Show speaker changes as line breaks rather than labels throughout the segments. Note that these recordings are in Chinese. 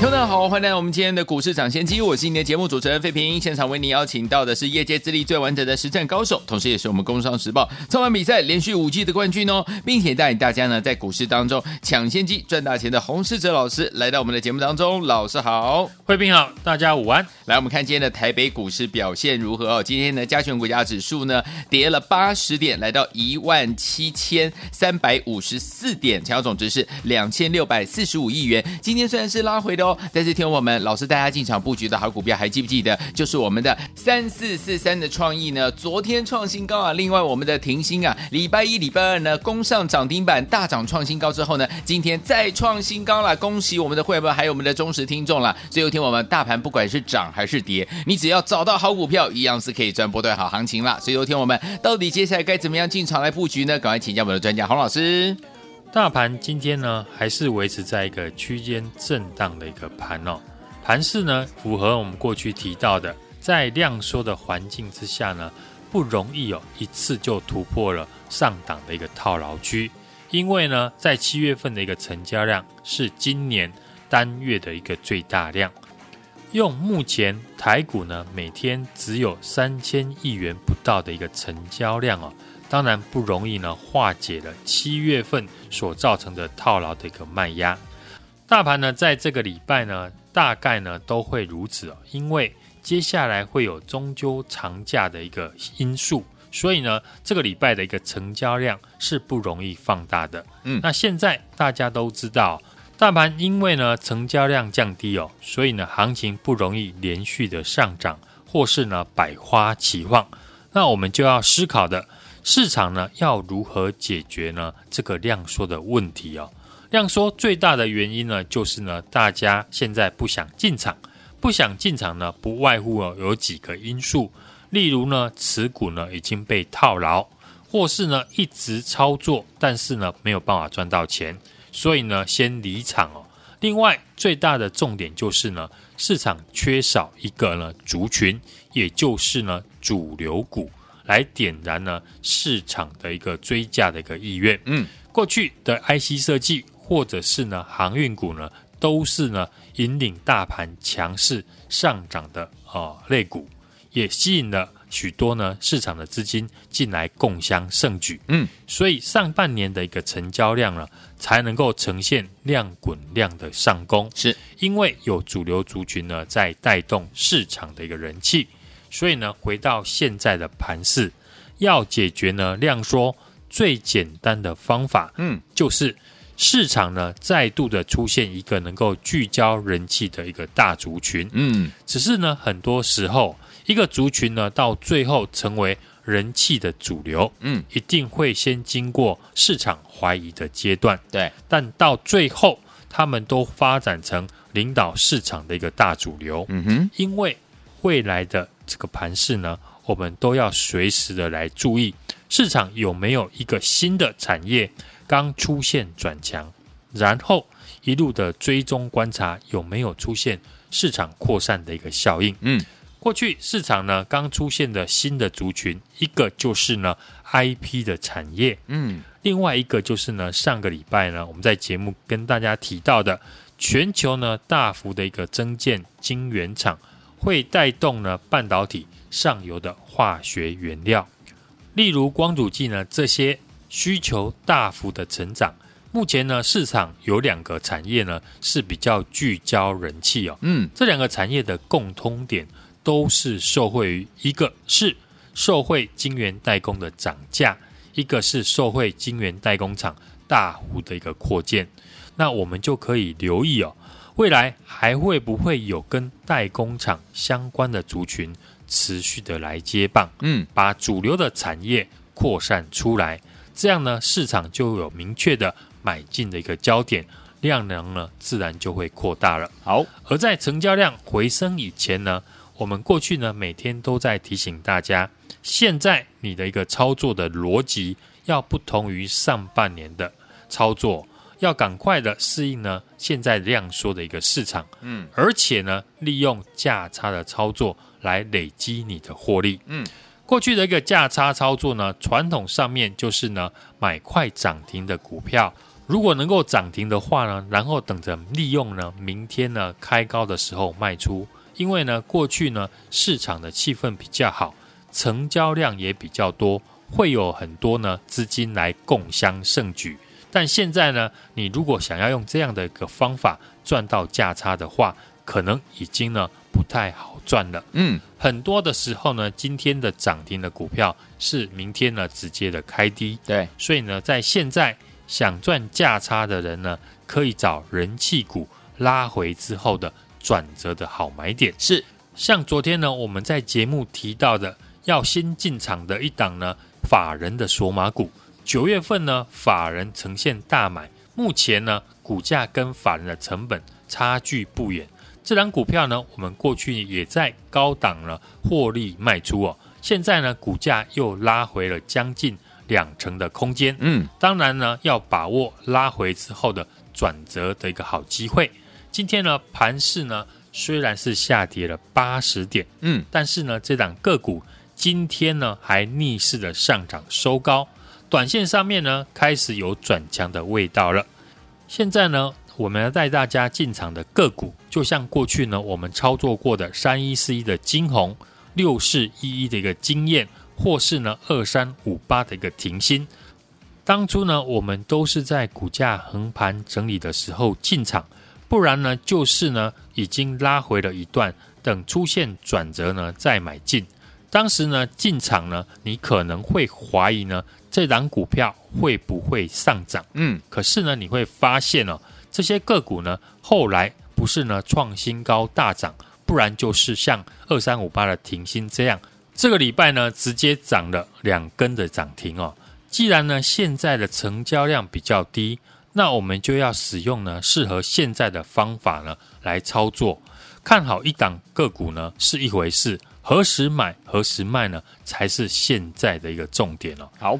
听众好，欢迎来到我们今天的股市抢先机，我是今天的节目主持人费平。现场为您邀请到的是业界资历最完整的实战高手，同时也是我们工商时报操盘比赛连续五季的冠军哦，并且带领大家呢在股市当中抢先机赚大钱的洪世哲老师来到我们的节目当中。老师好，
费平好，大家午安。
来，我们看今天的台北股市表现如何哦？今天的加权股价指数呢跌了八十点，来到一万七千三百五十四点，成交总值是两千六百四十五亿元。今天虽然是是拉回的哦。但是听我们老师带大家进场布局的好股票，还记不记得？就是我们的三四四三的创意呢，昨天创新高啊。另外我们的停薪啊，礼拜一、礼拜二呢攻上涨停板，大涨创新高之后呢，今天再创新高了。恭喜我们的会员，还有我们的忠实听众了。最后听我们大盘不管是涨还是跌，你只要找到好股票，一样是可以赚波段好行情了。所以有听我们到底接下来该怎么样进场来布局呢？赶快请教我们的专家洪老师。
大盘今天呢，还是维持在一个区间震荡的一个盘哦。盘势呢，符合我们过去提到的，在量缩的环境之下呢，不容易有一次就突破了上档的一个套牢区。因为呢，在七月份的一个成交量是今年单月的一个最大量。用目前台股呢，每天只有三千亿元不到的一个成交量哦。当然不容易呢，化解了七月份所造成的套牢的一个卖压。大盘呢，在这个礼拜呢，大概呢都会如此哦，因为接下来会有中秋长假的一个因素，所以呢，这个礼拜的一个成交量是不容易放大的。嗯，那现在大家都知道，大盘因为呢成交量降低哦，所以呢行情不容易连续的上涨，或是呢百花齐放。那我们就要思考的。市场呢要如何解决呢？这个量缩的问题哦，量缩最大的原因呢，就是呢，大家现在不想进场，不想进场呢，不外乎哦有几个因素，例如呢，持股呢已经被套牢，或是呢一直操作，但是呢没有办法赚到钱，所以呢先离场哦。另外最大的重点就是呢，市场缺少一个呢族群，也就是呢主流股。来点燃呢市场的一个追价的一个意愿。嗯，过去的 IC 设计或者是呢航运股呢，都是呢引领大盘强势上涨的啊类股，也吸引了许多呢市场的资金进来共襄盛举。嗯，所以上半年的一个成交量呢，才能够呈现量滚量的上攻，是因为有主流族群呢在带动市场的一个人气。所以呢，回到现在的盘势，要解决呢量缩最简单的方法，嗯，就是市场呢再度的出现一个能够聚焦人气的一个大族群，嗯，只是呢很多时候一个族群呢到最后成为人气的主流，嗯，一定会先经过市场怀疑的阶段，对，但到最后他们都发展成领导市场的一个大主流，嗯哼，因为未来的。这个盘势呢，我们都要随时的来注意市场有没有一个新的产业刚出现转强，然后一路的追踪观察有没有出现市场扩散的一个效应。嗯，过去市场呢刚出现的新的族群，一个就是呢 IP 的产业，嗯，另外一个就是呢上个礼拜呢我们在节目跟大家提到的全球呢大幅的一个增建晶圆厂。会带动呢半导体上游的化学原料，例如光阻剂呢这些需求大幅的成长。目前呢市场有两个产业呢是比较聚焦人气哦，嗯，这两个产业的共通点都是受惠于一个是受惠晶圆代工的涨价，一个是受惠晶圆代工厂大幅的一个扩建。那我们就可以留意哦。未来还会不会有跟代工厂相关的族群持续的来接棒？嗯，把主流的产业扩散出来，这样呢，市场就有明确的买进的一个焦点，量能呢自然就会扩大了。好，而在成交量回升以前呢，我们过去呢每天都在提醒大家，现在你的一个操作的逻辑要不同于上半年的操作，要赶快的适应呢现在量缩的一个市场，嗯，而且呢利用价差的操作来累积你的获利，嗯，过去的一个价差操作呢，传统上面就是呢买快涨停的股票，如果能够涨停的话呢，然后等着利用呢明天呢开高的时候卖出。因为呢，过去呢市场的气氛比较好，成交量也比较多，会有很多呢资金来共襄盛举。但现在呢，你如果想要用这样的一个方法赚到价差的话，可能已经呢不太好赚了。嗯，很多的时候呢，今天的涨停的股票是明天呢直接的开低。
对，
所以呢，在现在想赚价差的人呢，可以找人气股拉回之后的。转折的好买点
是
像昨天呢，我们在节目提到的要先进场的一档呢，法人的索马股。九月份呢，法人呈现大买，目前呢，股价跟法人的成本差距不远。这档股票呢，我们过去也在高档呢获利卖出哦，现在呢，股价又拉回了将近两成的空间。嗯，当然呢，要把握拉回之后的转折的一个好机会。今天呢，盘势呢虽然是下跌了八十点，嗯，但是呢，这档个股今天呢还逆势的上涨收高，短线上面呢开始有转强的味道了。现在呢，我们要带大家进场的个股，就像过去呢我们操作过的三一四一的金红，六四一一的一个经验，或是呢二三五八的一个停薪。当初呢，我们都是在股价横盘整理的时候进场。不然呢，就是呢，已经拉回了一段，等出现转折呢，再买进。当时呢，进场呢，你可能会怀疑呢，这档股票会不会上涨？嗯，可是呢，你会发现哦，这些个股呢，后来不是呢创新高大涨，不然就是像二三五八的停薪这样，这个礼拜呢，直接涨了两根的涨停哦。既然呢，现在的成交量比较低。那我们就要使用呢适合现在的方法呢来操作，看好一档个股呢是一回事，何时买何时卖呢才是现在的一个重点哦。
好，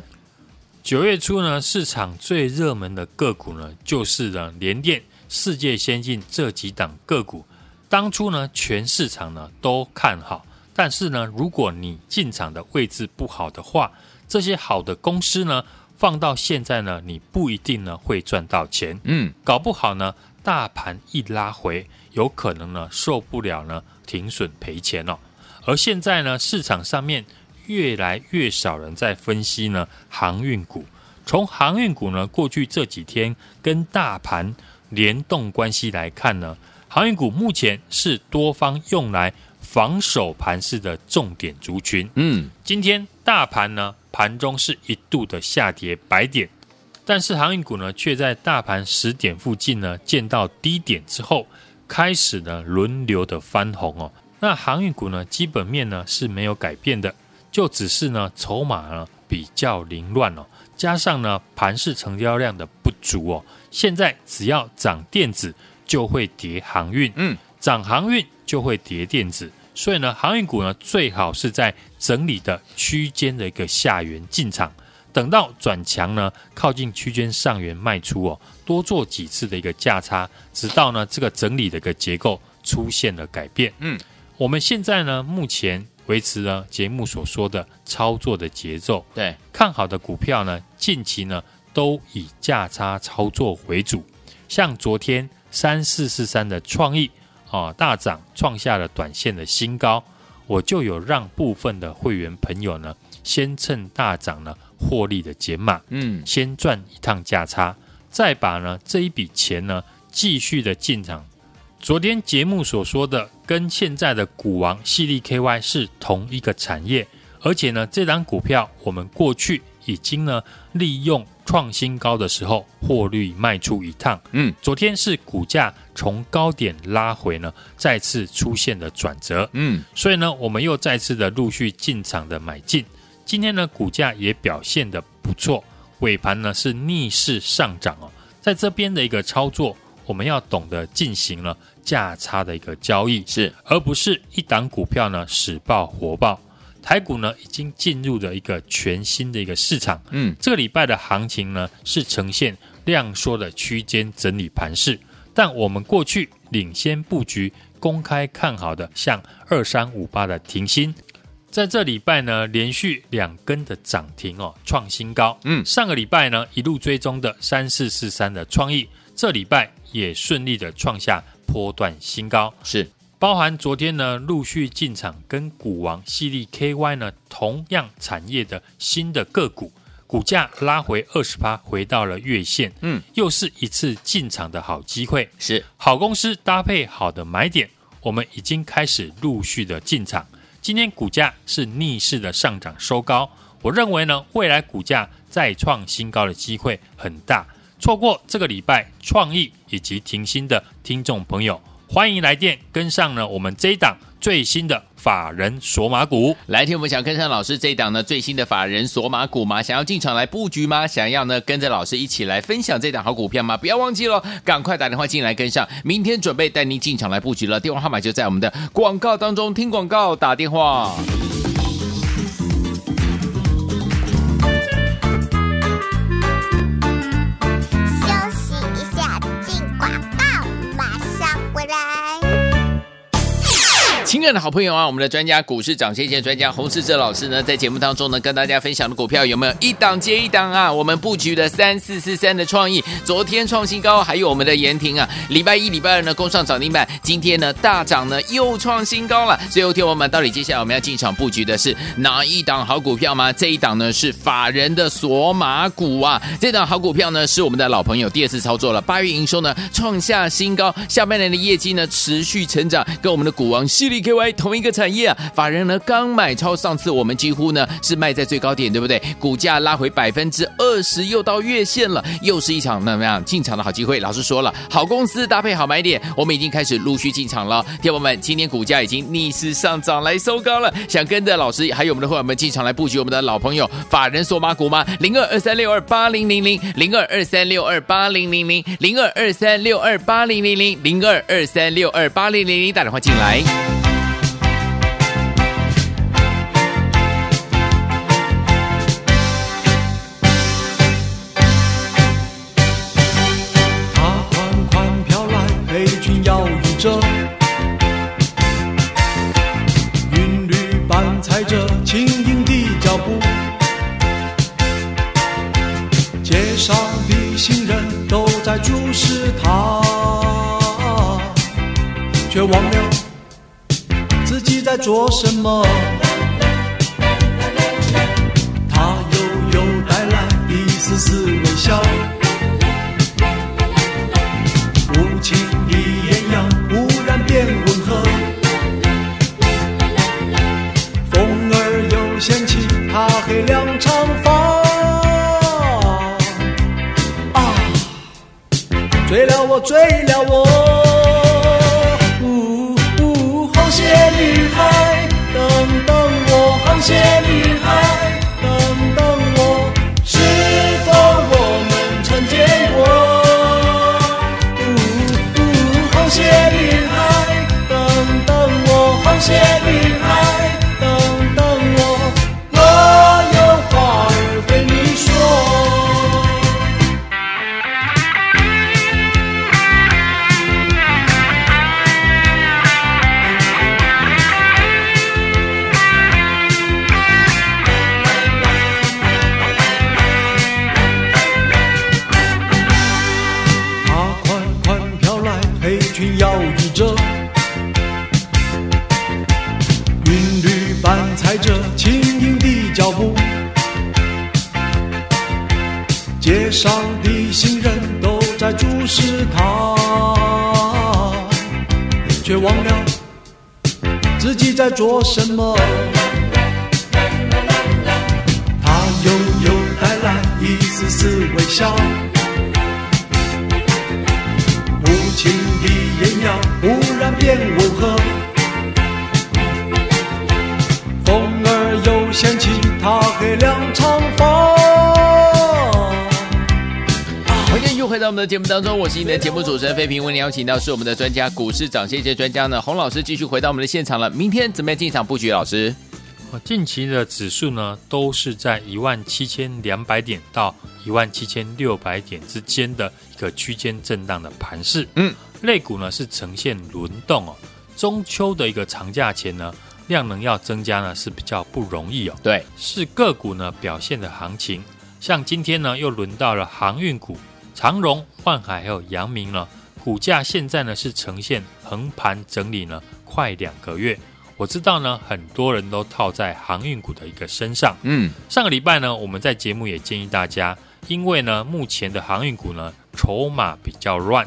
九月初呢市场最热门的个股呢就是呢联电、世界先进这几档个股，当初呢全市场呢都看好，但是呢如果你进场的位置不好的话，这些好的公司呢。放到现在呢，你不一定呢会赚到钱，嗯，搞不好呢，大盘一拉回，有可能呢受不了呢停损赔钱哦。而现在呢，市场上面越来越少人在分析呢航运股。从航运股呢过去这几天跟大盘联动关系来看呢，航运股目前是多方用来防守盘势的重点族群。嗯，今天大盘呢。盘中是一度的下跌百点，但是航运股呢，却在大盘十点附近呢见到低点之后，开始呢轮流的翻红哦。那航运股呢，基本面呢是没有改变的，就只是呢筹码呢比较凌乱哦，加上呢盘市成交量的不足哦。现在只要涨电子就会跌航运，嗯，涨航运就会跌电子。所以呢，航运股呢最好是在整理的区间的一个下缘进场，等到转强呢靠近区间上缘卖出哦，多做几次的一个价差，直到呢这个整理的一个结构出现了改变。嗯，我们现在呢目前维持了节目所说的操作的节奏，
对，
看好的股票呢近期呢都以价差操作为主，像昨天三四四三的创意。啊，大涨创下了短线的新高，我就有让部分的会员朋友呢，先趁大涨呢获利的减码，嗯，先赚一趟价差，再把呢这一笔钱呢继续的进场。昨天节目所说的，跟现在的股王系力 KY 是同一个产业，而且呢这档股票我们过去已经呢利用。创新高的时候，获利卖出一趟。嗯，昨天是股价从高点拉回呢，再次出现了转折。嗯，所以呢，我们又再次的陆续进场的买进。今天呢，股价也表现的不错，尾盘呢是逆势上涨哦。在这边的一个操作，我们要懂得进行了价差的一个交易，
是，
而不是一档股票呢死抱活抱。台股呢已经进入了一个全新的一个市场。
嗯，
这个礼拜的行情呢是呈现量缩的区间整理盘势，但我们过去领先布局、公开看好的，像二三五八的停薪，在这礼拜呢连续两根的涨停哦，创新高。
嗯，
上个礼拜呢一路追踪的三四四三的创意，这礼拜也顺利的创下波段新高。
是。
包含昨天呢，陆续进场跟股王系利 KY 呢同样产业的新的个股，股价拉回二十趴，回到了月线，
嗯，
又是一次进场的好机会。
是
好公司搭配好的买点，我们已经开始陆续的进场。今天股价是逆势的上涨收高，我认为呢，未来股价再创新高的机会很大。错过这个礼拜创意以及停薪的听众朋友。欢迎来电跟上呢，我们这一档最新的法人索马股。
来听我们想跟上老师这一档呢最新的法人索马股吗？想要进场来布局吗？想要呢跟着老师一起来分享这档好股票吗？不要忘记了，赶快打电话进来跟上，明天准备带您进场来布局了。电话号码就在我们的广告当中，听广告打电话。的好朋友啊，我们的专家股市涨先见专家洪世哲老师呢，在节目当中呢，跟大家分享的股票有没有一档接一档啊？我们布局的三四四三的创意，昨天创新高，还有我们的延廷啊，礼拜一、礼拜二呢攻上涨停板，今天呢大涨呢又创新高了。最后天我们到底接下来我们要进场布局的是哪一档好股票吗？这一档呢是法人的索马股啊，这档好股票呢是我们的老朋友，第二次操作了，八月营收呢创下新高，下半年的业绩呢持续成长，跟我们的股王矽力。同一个产业啊，法人呢刚买超，上次我们几乎呢是卖在最高点，对不对？股价拉回百分之二十，又到月线了，又是一场怎么样进场的好机会。老师说了，好公司搭配好买点，我们已经开始陆续进场了。听友们，今天股价已经逆势上涨来收高了，想跟着老师还有我们的伙伴们进场来布局我们的老朋友法人索马股吗？零二二三六二八零零零零二二三六二八零零零零二二三六二八零零零零二二三六二八零零零打
电话进来。着，韵律伴踩着轻盈的脚步，街上的行人都在注视他，却忘了自己在做什么。他悠悠带来一丝丝。在做什么？他悠悠带来一丝丝微笑，无情的艳阳忽然变温和，风儿又掀起他黑亮长发。
回到我们的节目当中，我是你的节目主持人费平，为您邀请到是我们的专家股市涨跌幅专家呢洪老师，继续回到我们的现场了。明天怎么样进场布局？老师，
近期的指数呢，都是在一万七千两百点到一万七千六百点之间的一个区间震荡的盘势。
嗯，
类股呢是呈现轮动哦。中秋的一个长假前呢，量能要增加呢是比较不容易哦。
对，
是个股呢表现的行情。像今天呢，又轮到了航运股，长荣、万海还有阳明呢，股价现在呢是呈现横盘整理呢，快两个月。我知道呢，很多人都套在航运股的一个身上。
嗯，
上个礼拜呢，我们在节目也建议大家，因为呢，目前的航运股呢，筹码比较乱，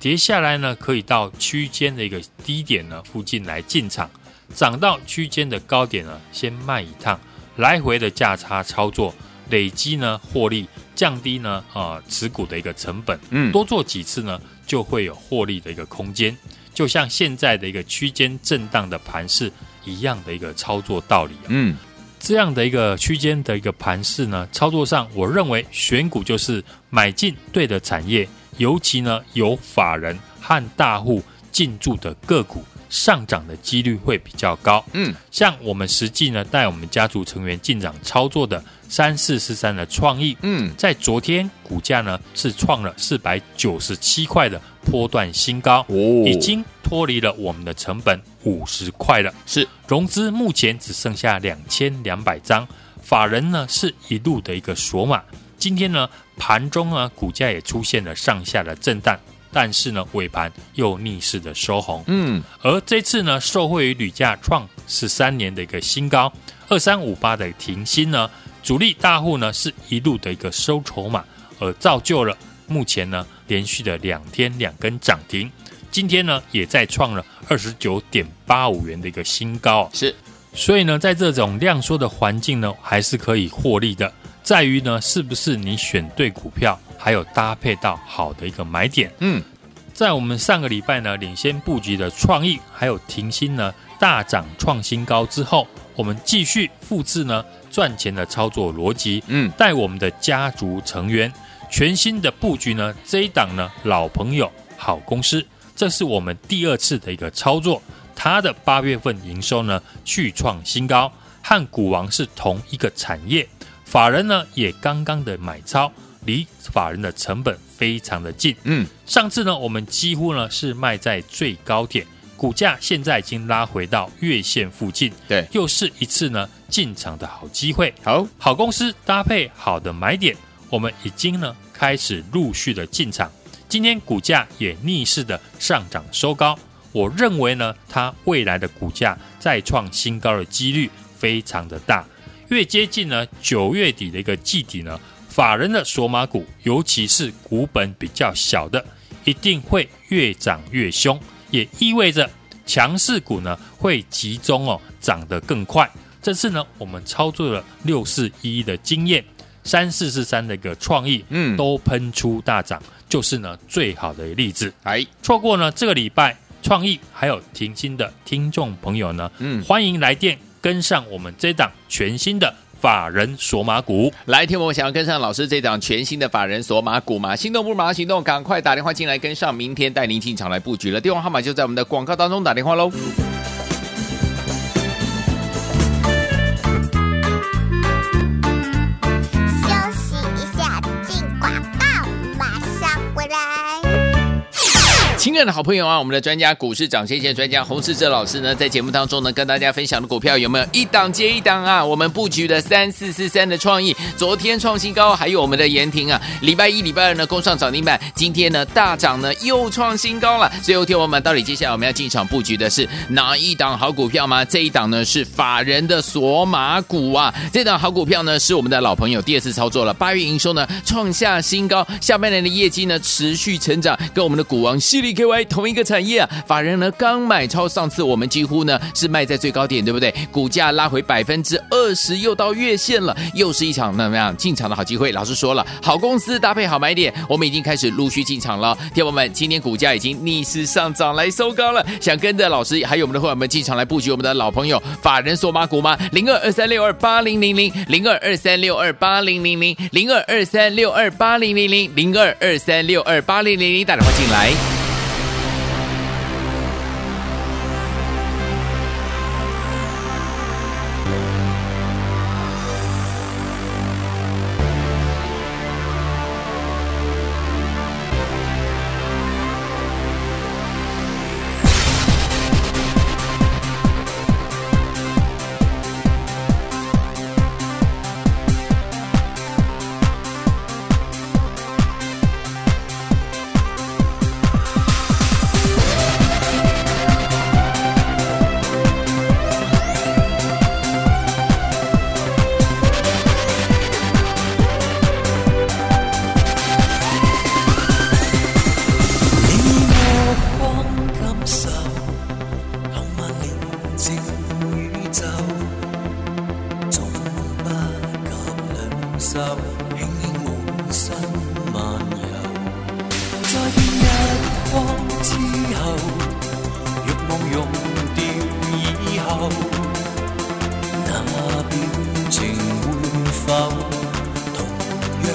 跌下来呢，可以到区间的一个低点呢附近来进场，涨到区间的高点呢，先卖一趟，来回的价差操作，累积呢获利，降低呢啊、呃、持股的一个成本。
嗯，
多做几次呢，就会有获利的一个空间。就像现在的一个区间震荡的盘势一样的一个操作道理啊，
嗯，
这样的一个区间的一个盘势呢，操作上我认为选股就是买进对的产业，尤其呢有法人和大户进驻的个股，上涨的几率会比较高。
嗯，
像我们实际呢带我们家族成员进场操作的三四四三的创意，
嗯，
在昨天股价呢是创了四百九十七块的波段新高，
哦，
已经脱离了我们的成本五十块了。
是
融资目前只剩下两千两百张，法人呢是一路的一个锁码。今天呢盘中呢股价也出现了上下的震荡，但是呢尾盘又逆势的收红。
嗯，
而这次呢受惠于铝价创十三年的一个新高，二三五八的停薪呢，主力大户呢是一路的一个收筹码，而造就了目前呢连续的两天两根涨停，今天呢也再创了二十九点八五元的一个新高。
是，
所以呢在这种量缩的环境呢，还是可以获利的，在于呢是不是你选对股票，还有搭配到好的一个买点。
嗯，
在我们上个礼拜呢领先布局的创意还有停薪呢大涨创新高之后，我们继续复制呢。赚钱的操作逻辑，
嗯，
带我们的家族成员全新的布局呢，这一档呢老朋友好公司，这是我们第二次的一个操作，它的八月份营收呢续创新高，和股王是同一个产业，法人呢也刚刚的买超，离法人的成本非常的近，
嗯，
上次呢我们几乎呢是卖在最高点，股价现在已经拉回到月线附近，
对，
又是一次呢。进场的好机会，
好
好公司搭配好的买点，我们已经呢开始陆续的进场。今天股价也逆势的上涨收高，我认为呢，它未来的股价再创新高的几率非常的大。越接近呢九月底的一个季底呢，法人的锁码股，尤其是股本比较小的，一定会越涨越凶，也意味着强势股呢会集中哦涨得更快。这次呢，我们操作了六四一一的经验，三四四三的一个创意，
嗯，
都喷出大涨，就是呢最好的例子。
哎，
错过呢这个礼拜创意还有停薪的听众朋友呢，
嗯，
欢迎来电跟上我们这档全新的法人索马股。
来，听我们想要跟上老师这档全新的法人索马股吗？心动不如马上行动，赶快打电话进来跟上，明天带您进场来布局了。电话号码就在我们的广告当中，打电话喽。亲爱的好朋友啊，我们的专家股市涨先线专家洪世哲老师呢，在节目当中呢，跟大家分享的股票有没有一档接一档啊？我们布局的三四四三的创意，昨天创新高，还有我们的延庭啊，礼拜一、礼拜二呢攻上涨停板，今天呢大涨呢又创新高了。最后天我们到底接下来我们要进场布局的是哪一档好股票吗？这一档呢是法人的索马股啊，这档好股票呢是我们的老朋友，第二次操作了，八月营收呢创下新高，下半年的业绩呢持续成长，跟我们的股王犀利。KY 同一个产业啊，法人呢刚买超，上次我们几乎呢是卖在最高点，对不对？股价拉回百分之二十，又到月线了，又是一场那么样进场的好机会。老师说了，好公司搭配好买点，我们已经开始陆续进场了。听友们，今天股价已经逆势上涨来收高了，想跟着老师还有我们的伙伴们进场来布局我们的老朋友法人索马股吗？零二二三六二八零零零零二二三六二八零零零零二二三六二八零零零零二二三六二八零零零，打电话进来。
受，轻轻满身漫游。再见日光之后，欲望溶掉以后，那表情会否同样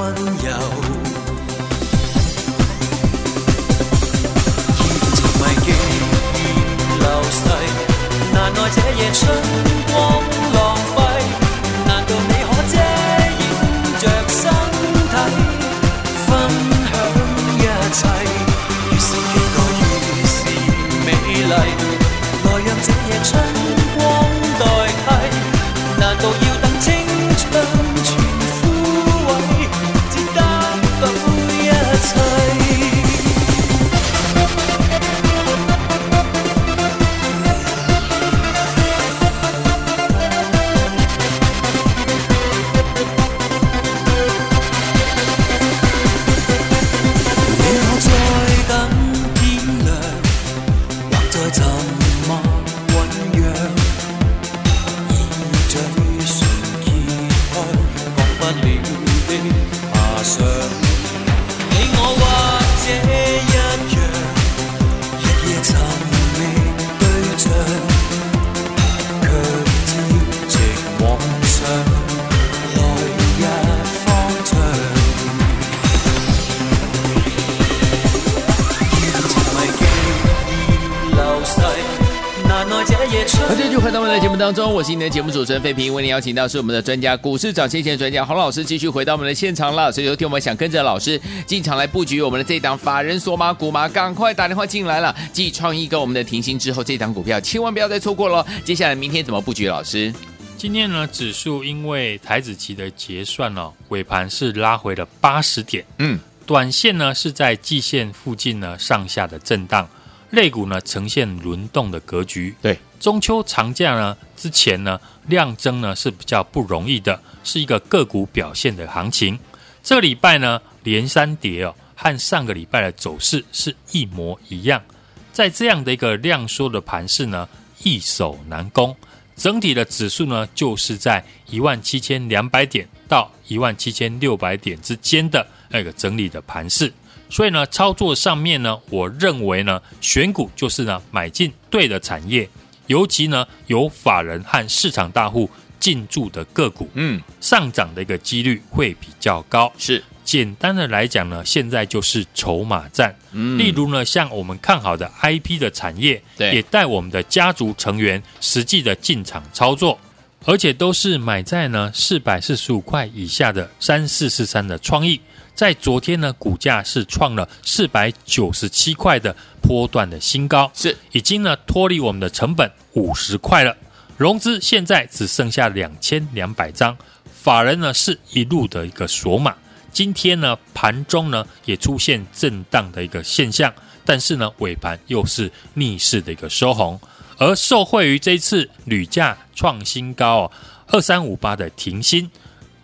温柔？难耐这夜春
的节目主持人费平，为您邀请到是我们的专家，股市涨先钱专家洪老师，继续回到我们的现场了。所以有天我们想跟着老师进场来布局我们的这档法人索马股吗？赶快打电话进来了。继创意跟我们的停薪之后，这档股票千万不要再错过了。接下来明天怎么布局？老师，
今天呢，指数因为台子期的结算呢、哦，尾盘是拉回了八十点，嗯，短线呢是在季线附近呢上下的震荡。类股呢呈现轮动的格局，
对
中秋长假呢之前呢量增呢是比较不容易的，是一个个股表现的行情。这个礼拜呢连三跌哦，和上个礼拜的走势是一模一样。在这样的一个量缩的盘势呢，易守难攻，整体的指数呢就是在一万七千两百点到一万七千六百点之间的那个整理的盘势。所以呢，操作上面呢，我认为呢，选股就是呢，买进对的产业，尤其呢，有法人和市场大户进驻的个股，嗯，上涨的一个几率会比较高。
是
简单的来讲呢，现在就是筹码战。嗯，例如呢，像我们看好的 IP 的产业，
对，
也带我们的家族成员实际的进场操作，而且都是买在呢四百四十五块以下的三四四三的创意。在昨天呢，股价是创了四百九十七块的波段的新高，
是
已经呢脱离我们的成本五十块了。融资现在只剩下两千两百张，法人呢是一路的一个锁码。今天呢盘中呢也出现震荡的一个现象，但是呢尾盘又是逆势的一个收红，而受惠于这一次铝价创新高哦，二三五八的停薪，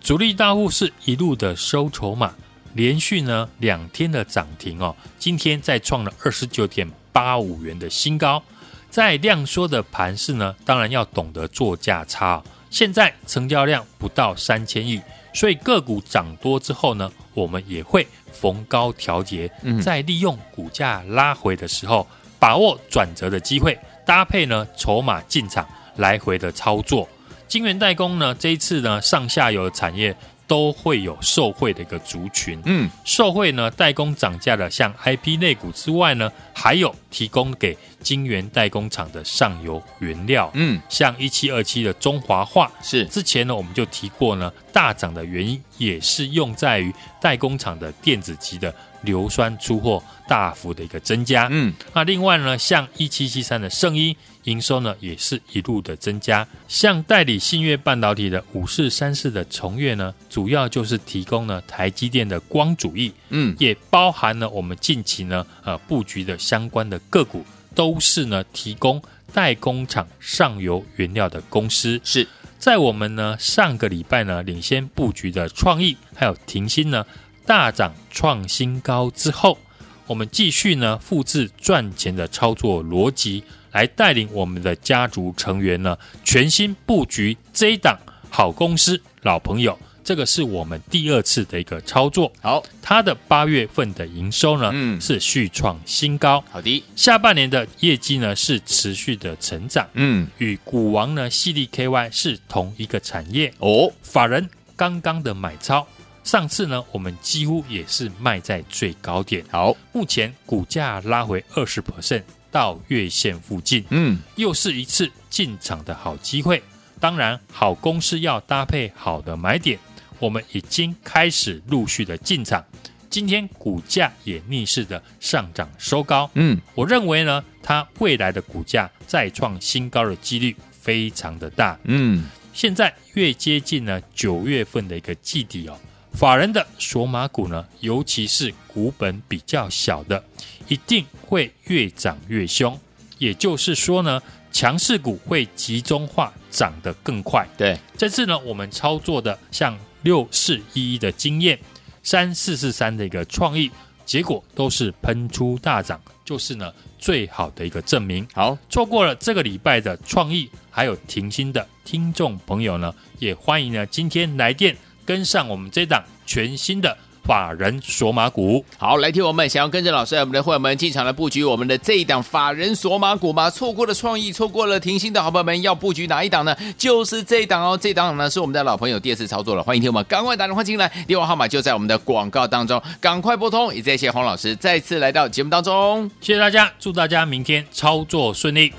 主力大户是一路的收筹码。连续呢两天的涨停哦，今天再创了二十九点八五元的新高。在量缩的盘势呢，当然要懂得做价差哦。现在成交量不到三千亿，所以个股涨多之后呢，我们也会逢高调节，在利用股价拉回的时候，把握转折的机会，搭配呢筹码进场来回的操作。晶圆代工呢，这一次呢上下游的产业。都会有受惠的一个族群，嗯，受惠呢，代工涨价的，像 IP 类股之外呢，还有提供给晶圆代工厂的上游原料，嗯，像一七二七的中华化。
是。
之前呢，我们就提过呢，大涨的原因也是用在于代工厂的电子级的硫酸出货大幅的一个增加，嗯，那另外呢，像一七七三的圣一。营收呢也是一路的增加，像代理信越半导体的五四三四的崇越呢，主要就是提供了台积电的光主义，嗯，也包含了我们近期呢呃布局的相关的个股，都是呢提供代工厂上游原料的公司。
是。
在我们呢上个礼拜呢领先布局的创意还有停薪呢大涨创新高之后，我们继续呢复制赚钱的操作逻辑。来带领我们的家族成员呢，全新布局这一档好公司、老朋友，这个是我们第二次的一个操作。
好，
它的八月份的营收呢，
嗯
是续创新高。
好的，
下半年的业绩呢是持续的成长，
嗯，
与股王呢系利 KY 是同一个产业。
哦，
法人刚刚的买超，上次呢我们几乎也是卖在最高点。
好，
目前股价拉回二十 percent 到月线附近，
嗯，
又是一次进场的好机会。当然，好公司要搭配好的买点，我们已经开始陆续的进场。今天股价也逆势的上涨收高，
嗯，
我认为呢，它未来的股价再创新高的几率非常的大。
嗯，
现在越接近呢九月份的一个季底哦，法人的索马股呢，尤其是股本比较小的，一定会越涨越凶。也就是说呢，强势股会集中化涨得更快。
对，
这次呢，我们操作的像六四一一的经验，三四四三的一个创意，结果都是喷出大涨，就是呢最好的一个证明。
好，
错过了这个礼拜的创意还有停薪的听众朋友呢，也欢迎呢今天来电跟上我们这档全新的。法人索马股，
好，来听我们想要跟着老师，我们的会员们进场来布局我们的这一档法人索马股吗？错过了创意，错过了停薪的好朋友们，要布局哪一档呢？就是这一档哦，这一档呢是我们的老朋友第二次操作了，欢迎听我们赶快打电话进来，电话号码就在我们的广告当中，赶快拨通。也谢谢洪老师再次来到节目当中，
谢谢大家，祝大家明天操作顺利。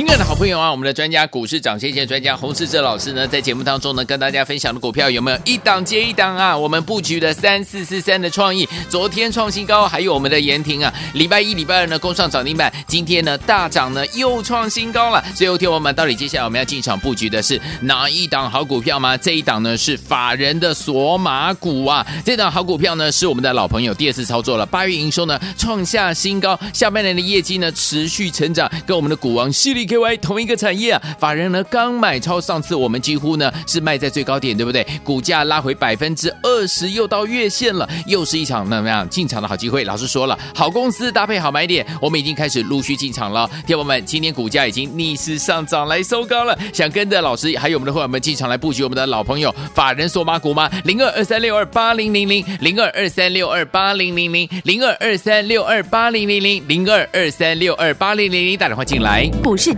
亲爱的好朋友啊，我们的专家股市涨先线专家洪世哲老师呢，在节目当中呢，跟大家分享的股票有没有一档接一档啊？我们布局的三四四三的创意，昨天创新高，还有我们的延庭啊，礼拜一、礼拜二呢攻上涨停板，今天呢大涨呢又创新高了。最后天我们到底接下来我们要进场布局的是哪一档好股票吗？这一档呢是法人的索马股啊，这档好股票呢是我们的老朋友第二次操作了，八月营收呢创下新高，下半年的业绩呢持续成长，跟我们的股王矽力 KY 同一个产业啊，法人呢刚买超，上次我们几乎呢是卖在最高点，对不对？股价拉回百分之二十，又到月线了，又是一场那么样进场的好机会。老师说了，好公司搭配好买点，我们已经开始陆续进场了。听友们，今天股价已经逆势上涨来收高了，想跟着老师还有我们的会员们进场来布局我们的老朋友法人索马股吗？零二二三六二八零零零零二二三六二八零零零零二二三六二八零零零零二二三六二八零零零，打电话进来。
股市